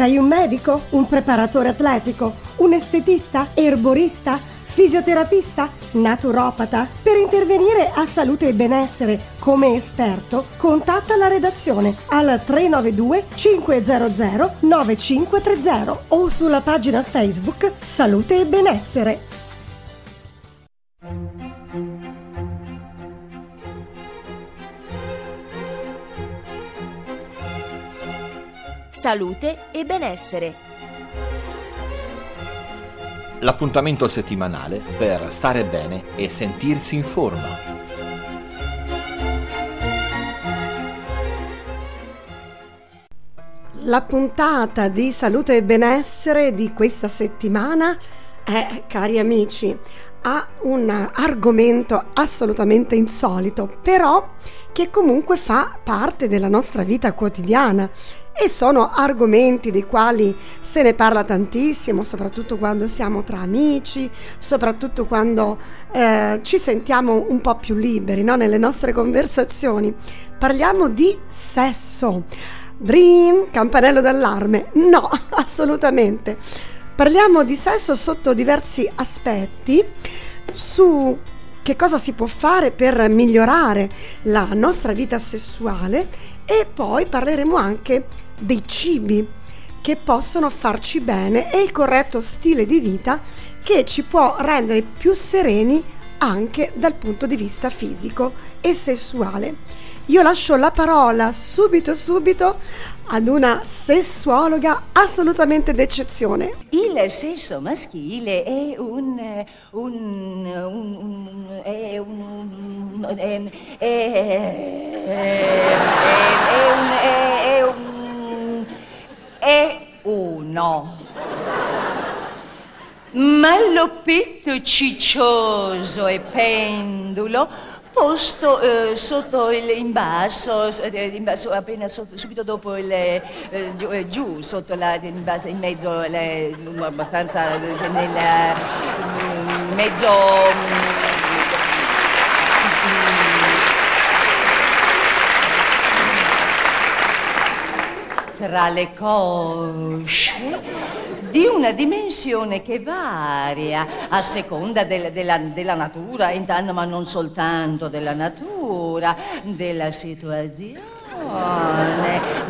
Sei un medico? Un preparatore atletico? Un estetista? Erborista? Fisioterapista? Naturopata? Per intervenire a salute e benessere come esperto, contatta la redazione al 392 500 9530 o sulla pagina Facebook Salute e Benessere. Salute e benessere. L'appuntamento settimanale per stare bene e sentirsi in forma. La puntata di salute e benessere di questa settimana è, cari amici, ha un argomento assolutamente insolito, però che comunque fa parte della nostra vita quotidiana e sono argomenti dei quali se ne parla tantissimo, soprattutto quando siamo tra amici, soprattutto quando eh, ci sentiamo un po' più liberi no? nelle nostre conversazioni. Parliamo di sesso. Dream, campanello d'allarme? No, assolutamente. Parliamo di sesso sotto diversi aspetti, su che cosa si può fare per migliorare la nostra vita sessuale e poi parleremo anche dei cibi che possono farci bene e il corretto stile di vita che ci può rendere più sereni anche dal punto di vista fisico e sessuale. Io lascio la parola subito subito ad una sessuologa assolutamente d'eccezione. Il sesso maschile è un... un... un... un è un... è, è, è un... è un... è uno. Mallopetto ciccioso e pendulo posto eh, sotto il, in basso, eh, appena sotto, subito dopo il, eh, giù, eh, giù, sotto la, in, in mezzo, le, abbastanza cioè nel mm, mezzo... tra le cosce di una dimensione che varia a seconda del, della, della, natura, intanto, ma non soltanto della natura, della situazione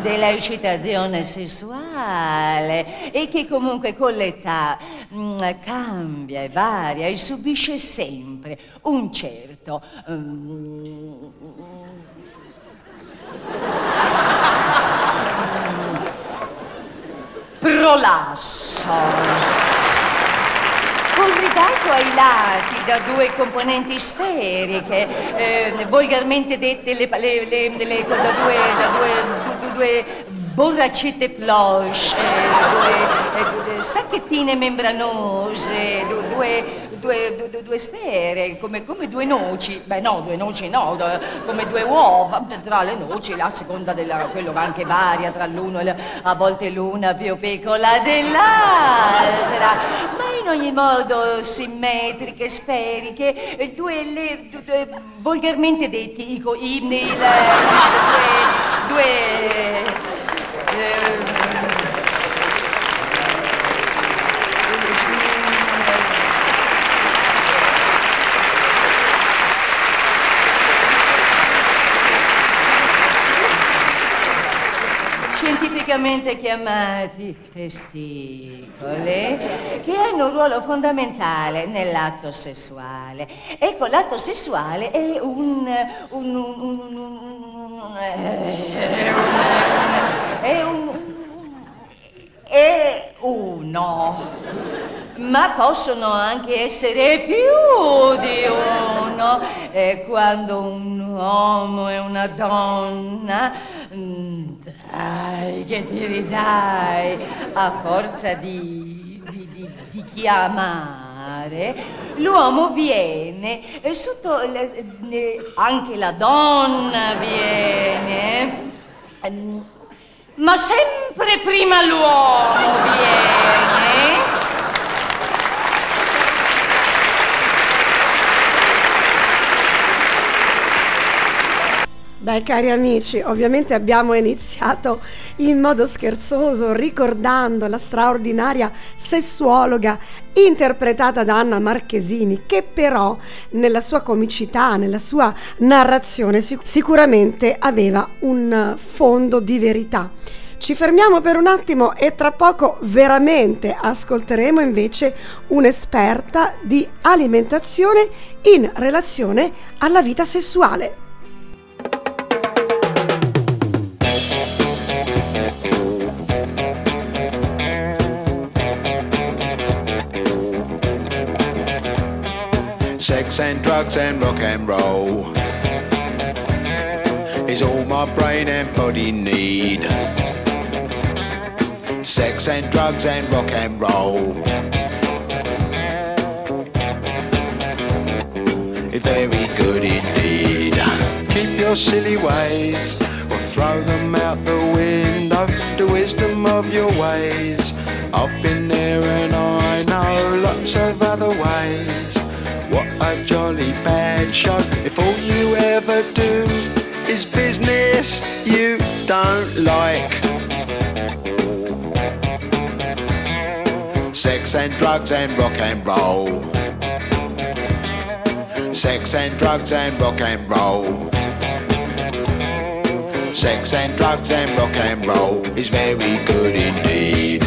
dell'eccitazione sessuale e che comunque con l'età mh, mm, cambia e varia e subisce sempre un certo um, prolasso. Collegato ai lati da due componenti sferiche, eh, volgarmente dette le, le, le, da due, da due, due, due borraccette floche, eh, due, eh, sacchettine membranose, due, due, due, due sfere, come, come, due noci, beh no, due noci no, come due uova, tra le noci, la seconda della, quello che anche varia tra l'uno e l'altro, a volte l'una più piccola dell'altra, ma in ogni modo simmetriche, sferiche, due, le, due volgarmente detti, i, i, il, il, due, due eh, scientificamente chiamati testicoli, che hanno un ruolo fondamentale nell'atto sessuale. Ecco, l'atto sessuale è un... un, un, un è un... è uno ma possono anche essere più di uno. E quando un uomo e una donna, dai, che ti ridai, a forza di, di, di, di chiamare, l'uomo viene, sotto le, anche la donna viene, ma sempre prima l'uomo viene. Beh, cari amici, ovviamente abbiamo iniziato in modo scherzoso ricordando la straordinaria sessuologa interpretata da Anna Marchesini, che però nella sua comicità, nella sua narrazione sic- sicuramente aveva un fondo di verità. Ci fermiamo per un attimo e tra poco veramente ascolteremo invece un'esperta di alimentazione in relazione alla vita sessuale. Drugs and rock and roll is all my brain and body need. Sex and drugs and rock and roll. It's very good indeed. Keep your silly ways or throw them out the window. The wisdom of your ways. I've been there and I know lots of other ways. A jolly bad show. If all you ever do is business you don't like. Sex and drugs and rock and roll. Sex and drugs and rock and roll. Sex and drugs and rock and roll is very good indeed.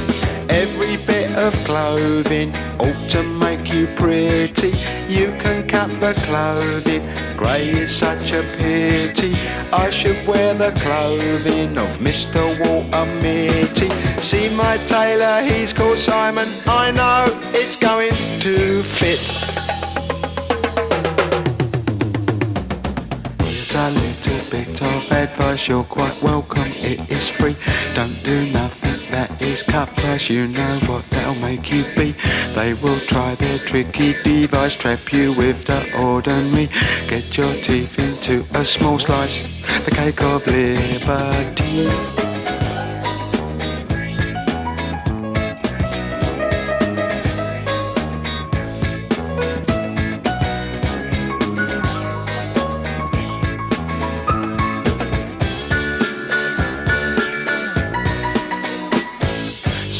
Every bit of clothing ought to make you pretty. You can cut the clothing, grey is such a pity. I should wear the clothing of Mr. Walter Mitty. See my tailor, he's called Simon. I know it's going to fit. Here's a little bit of advice, you're quite welcome, it is free. Don't do nothing is cut you know what they'll make you be. They will try their tricky device, trap you with the ordinary. Get your teeth into a small slice, the cake of liberty.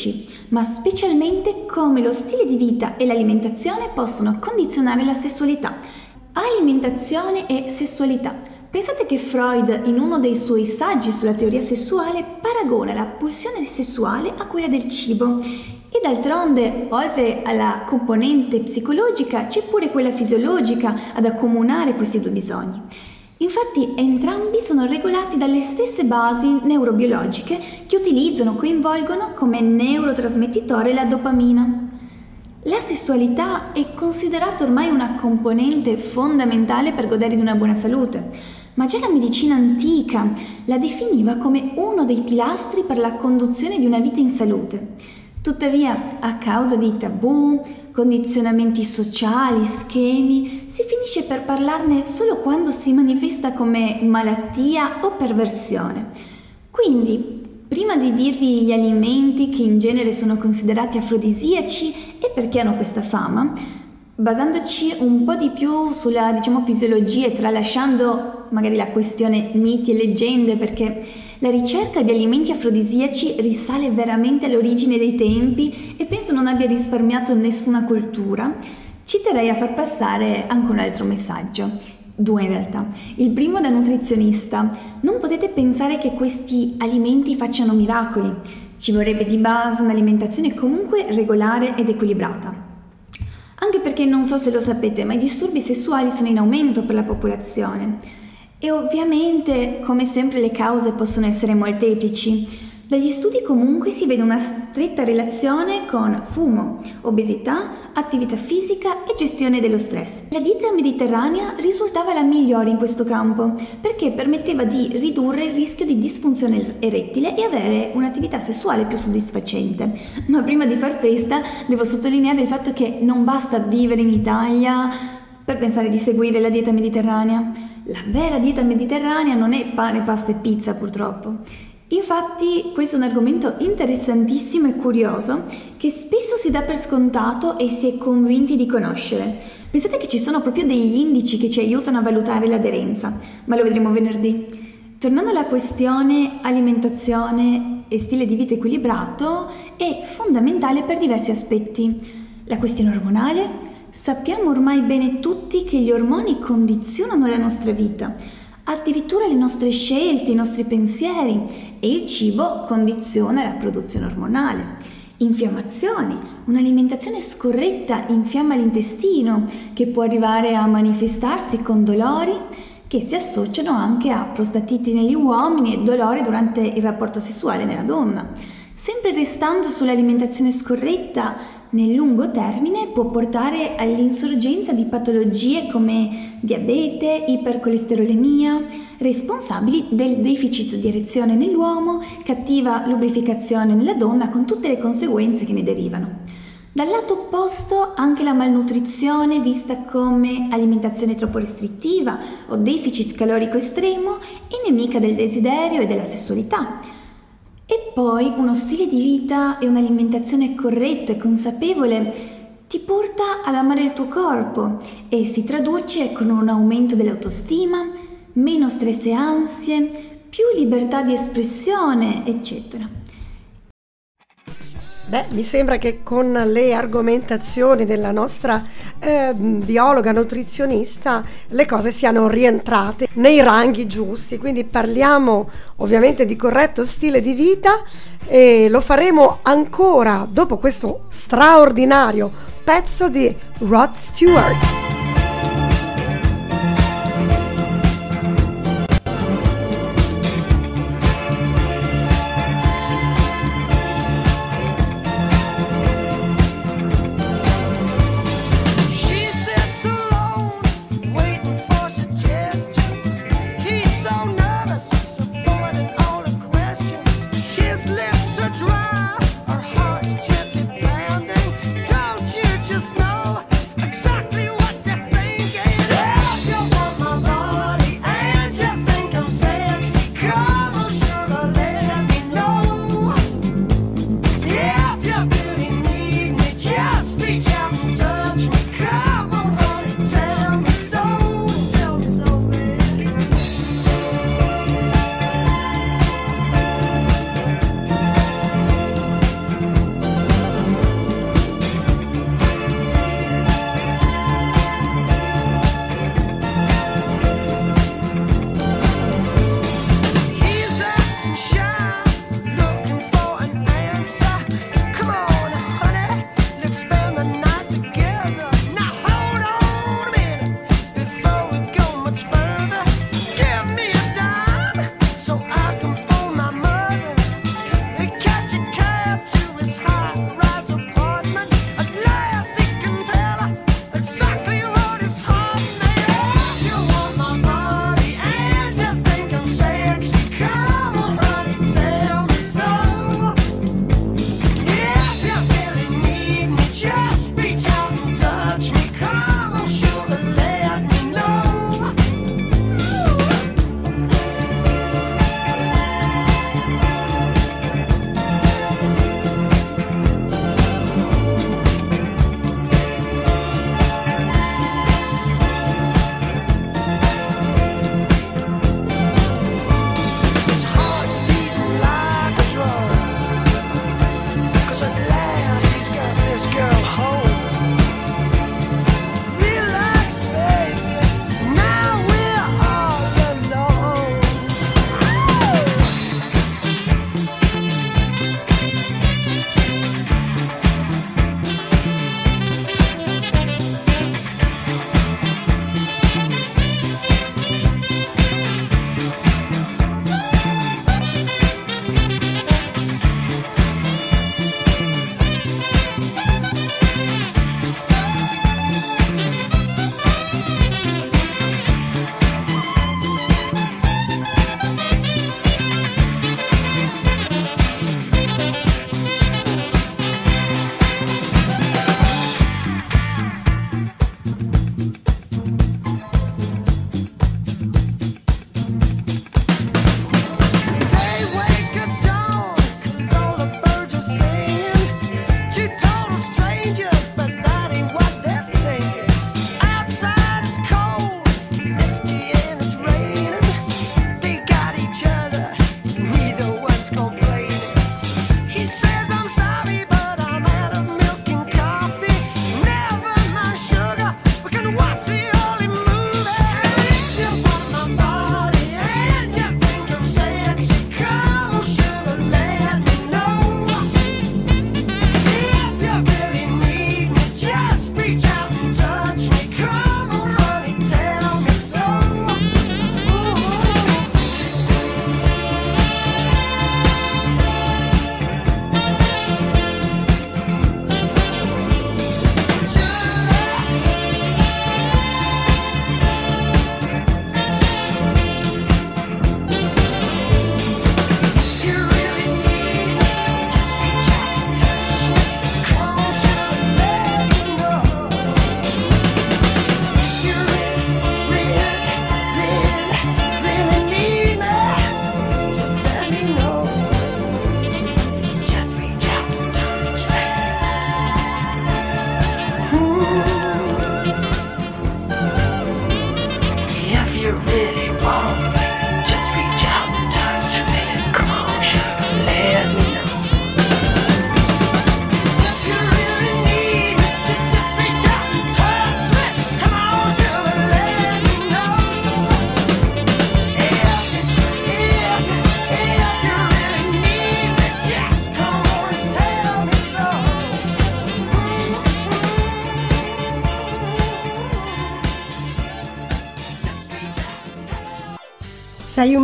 afrodisiaci, ma specialmente come lo stile di vita e l'alimentazione possono condizionare la sessualità. Alimentazione e sessualità. Pensate che Freud, in uno dei suoi saggi sulla teoria sessuale, paragona la pulsione sessuale a quella del cibo. E d'altronde, oltre alla componente psicologica, c'è pure quella fisiologica ad accomunare questi due bisogni. Infatti entrambi sono regolati dalle stesse basi neurobiologiche che utilizzano, coinvolgono come neurotrasmettitore la dopamina. La sessualità è considerata ormai una componente fondamentale per godere di una buona salute, ma già la medicina antica la definiva come uno dei pilastri per la conduzione di una vita in salute. Tuttavia, a causa di tabù, condizionamenti sociali, schemi, si finisce per parlarne solo quando si manifesta come malattia o perversione. Quindi, prima di dirvi gli alimenti che in genere sono considerati afrodisiaci e perché hanno questa fama, basandoci un po' di più sulla, diciamo, fisiologia e tralasciando magari la questione miti e leggende, perché la ricerca di alimenti afrodisiaci risale veramente all'origine dei tempi e penso non abbia risparmiato nessuna cultura, ci terrei a far passare anche un altro messaggio. Due in realtà. Il primo da nutrizionista. Non potete pensare che questi alimenti facciano miracoli. Ci vorrebbe di base un'alimentazione comunque regolare ed equilibrata. Anche perché non so se lo sapete, ma i disturbi sessuali sono in aumento per la popolazione. E ovviamente, come sempre, le cause possono essere molteplici. Dagli studi comunque si vede una stretta relazione con fumo, obesità, attività fisica e gestione dello stress. La dieta mediterranea risultava la migliore in questo campo perché permetteva di ridurre il rischio di disfunzione erettile e avere un'attività sessuale più soddisfacente. Ma prima di far festa devo sottolineare il fatto che non basta vivere in Italia per pensare di seguire la dieta mediterranea. La vera dieta mediterranea non è pane, pasta e pizza purtroppo. Infatti questo è un argomento interessantissimo e curioso che spesso si dà per scontato e si è convinti di conoscere. Pensate che ci sono proprio degli indici che ci aiutano a valutare l'aderenza, ma lo vedremo venerdì. Tornando alla questione alimentazione e stile di vita equilibrato, è fondamentale per diversi aspetti. La questione ormonale? Sappiamo ormai bene tutti che gli ormoni condizionano la nostra vita, addirittura le nostre scelte, i nostri pensieri e il cibo condiziona la produzione ormonale. Infiammazioni. Un'alimentazione scorretta infiamma l'intestino, che può arrivare a manifestarsi con dolori che si associano anche a prostatiti negli uomini e dolori durante il rapporto sessuale nella donna. Sempre restando sull'alimentazione scorretta, nel lungo termine può portare all'insorgenza di patologie come diabete, ipercolesterolemia, responsabili del deficit di erezione nell'uomo, cattiva lubrificazione nella donna con tutte le conseguenze che ne derivano. Dal lato opposto anche la malnutrizione vista come alimentazione troppo restrittiva o deficit calorico estremo è nemica del desiderio e della sessualità. E poi uno stile di vita e un'alimentazione corretta e consapevole ti porta ad amare il tuo corpo e si traduce con un aumento dell'autostima, meno stress e ansie, più libertà di espressione, eccetera. Beh, mi sembra che con le argomentazioni della nostra eh, biologa nutrizionista le cose siano rientrate nei ranghi giusti, quindi parliamo ovviamente di corretto stile di vita e lo faremo ancora dopo questo straordinario pezzo di Rod Stewart.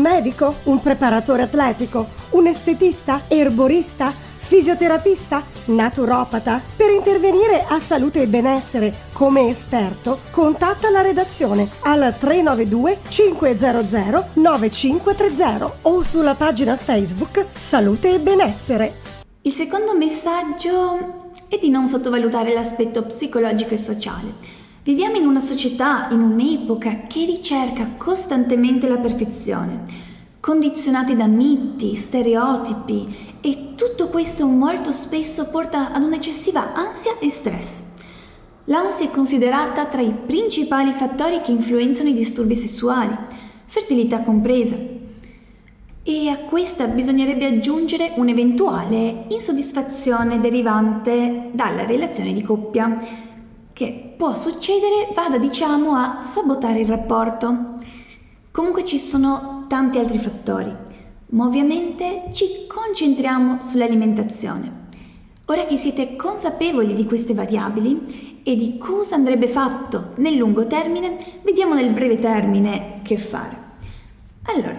Medico? Un preparatore atletico? Un estetista? Erborista? Fisioterapista? Naturopata? Per intervenire a salute e benessere come esperto, contatta la redazione al 392 500 9530 o sulla pagina Facebook Salute e Benessere. Il secondo messaggio è di non sottovalutare l'aspetto psicologico e sociale. Viviamo in una società, in un'epoca che ricerca costantemente la perfezione, condizionati da miti, stereotipi e tutto questo molto spesso porta ad un'eccessiva ansia e stress. L'ansia è considerata tra i principali fattori che influenzano i disturbi sessuali, fertilità compresa. E a questa bisognerebbe aggiungere un'eventuale insoddisfazione derivante dalla relazione di coppia che può succedere vada diciamo a sabotare il rapporto. Comunque ci sono tanti altri fattori, ma ovviamente ci concentriamo sull'alimentazione. Ora che siete consapevoli di queste variabili e di cosa andrebbe fatto nel lungo termine, vediamo nel breve termine che fare. Allora,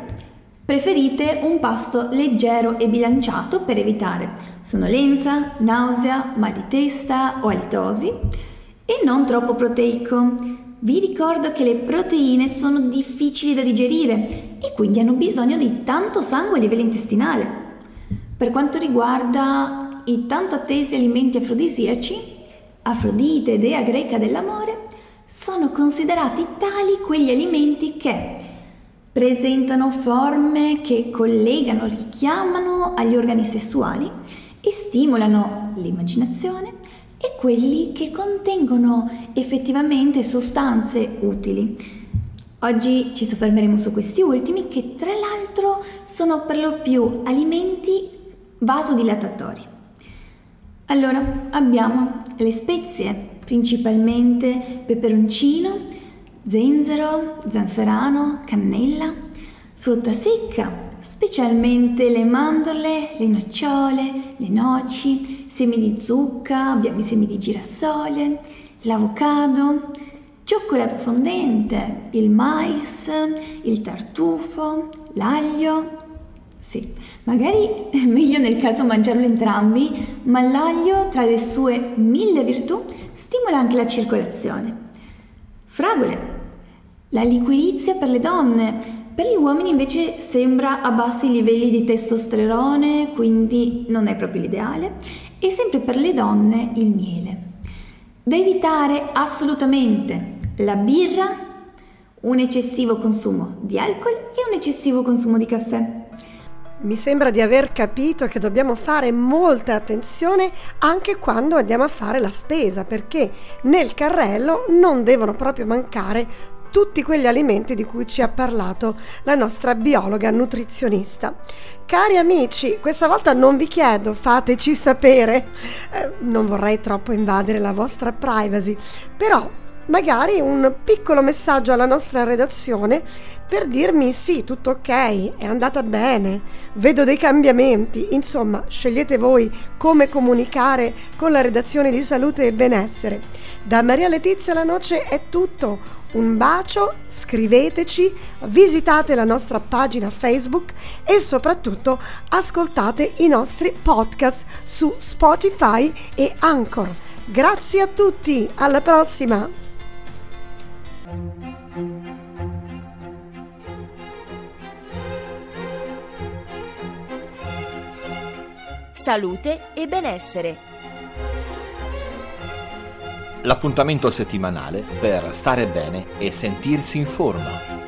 preferite un pasto leggero e bilanciato per evitare sonnolenza, nausea, mal di testa o alitosi? E non troppo proteico. Vi ricordo che le proteine sono difficili da digerire e quindi hanno bisogno di tanto sangue a livello intestinale. Per quanto riguarda i tanto attesi alimenti afrodisiaci, Afrodite, dea greca dell'amore, sono considerati tali quegli alimenti che presentano forme che collegano, richiamano agli organi sessuali e stimolano l'immaginazione, e quelli che contengono effettivamente sostanze utili. Oggi ci soffermeremo su questi ultimi che tra l'altro sono per lo più alimenti vasodilatatori. Allora abbiamo le spezie, principalmente peperoncino, zenzero, zanferano, cannella, frutta secca, specialmente le mandorle, le nocciole, le noci, semi di zucca, abbiamo i semi di girasole, l'avocado, cioccolato fondente, il mais, il tartufo, l'aglio. Sì, magari è meglio nel caso mangiarlo entrambi, ma l'aglio tra le sue mille virtù stimola anche la circolazione. Fragole, la liquirizia per le donne, per gli uomini invece sembra a bassi livelli di testosterone, quindi non è proprio l'ideale, e sempre per le donne il miele. Da evitare assolutamente la birra, un eccessivo consumo di alcol e un eccessivo consumo di caffè. Mi sembra di aver capito che dobbiamo fare molta attenzione anche quando andiamo a fare la spesa, perché nel carrello non devono proprio mancare tutti quegli alimenti di cui ci ha parlato la nostra biologa nutrizionista. Cari amici, questa volta non vi chiedo, fateci sapere, eh, non vorrei troppo invadere la vostra privacy, però magari un piccolo messaggio alla nostra redazione per dirmi sì, tutto ok, è andata bene, vedo dei cambiamenti, insomma, scegliete voi come comunicare con la redazione di salute e benessere. Da Maria Letizia La Noce è tutto. Un bacio, scriveteci, visitate la nostra pagina Facebook e soprattutto ascoltate i nostri podcast su Spotify e Anchor. Grazie a tutti, alla prossima! Salute e benessere l'appuntamento settimanale per stare bene e sentirsi in forma.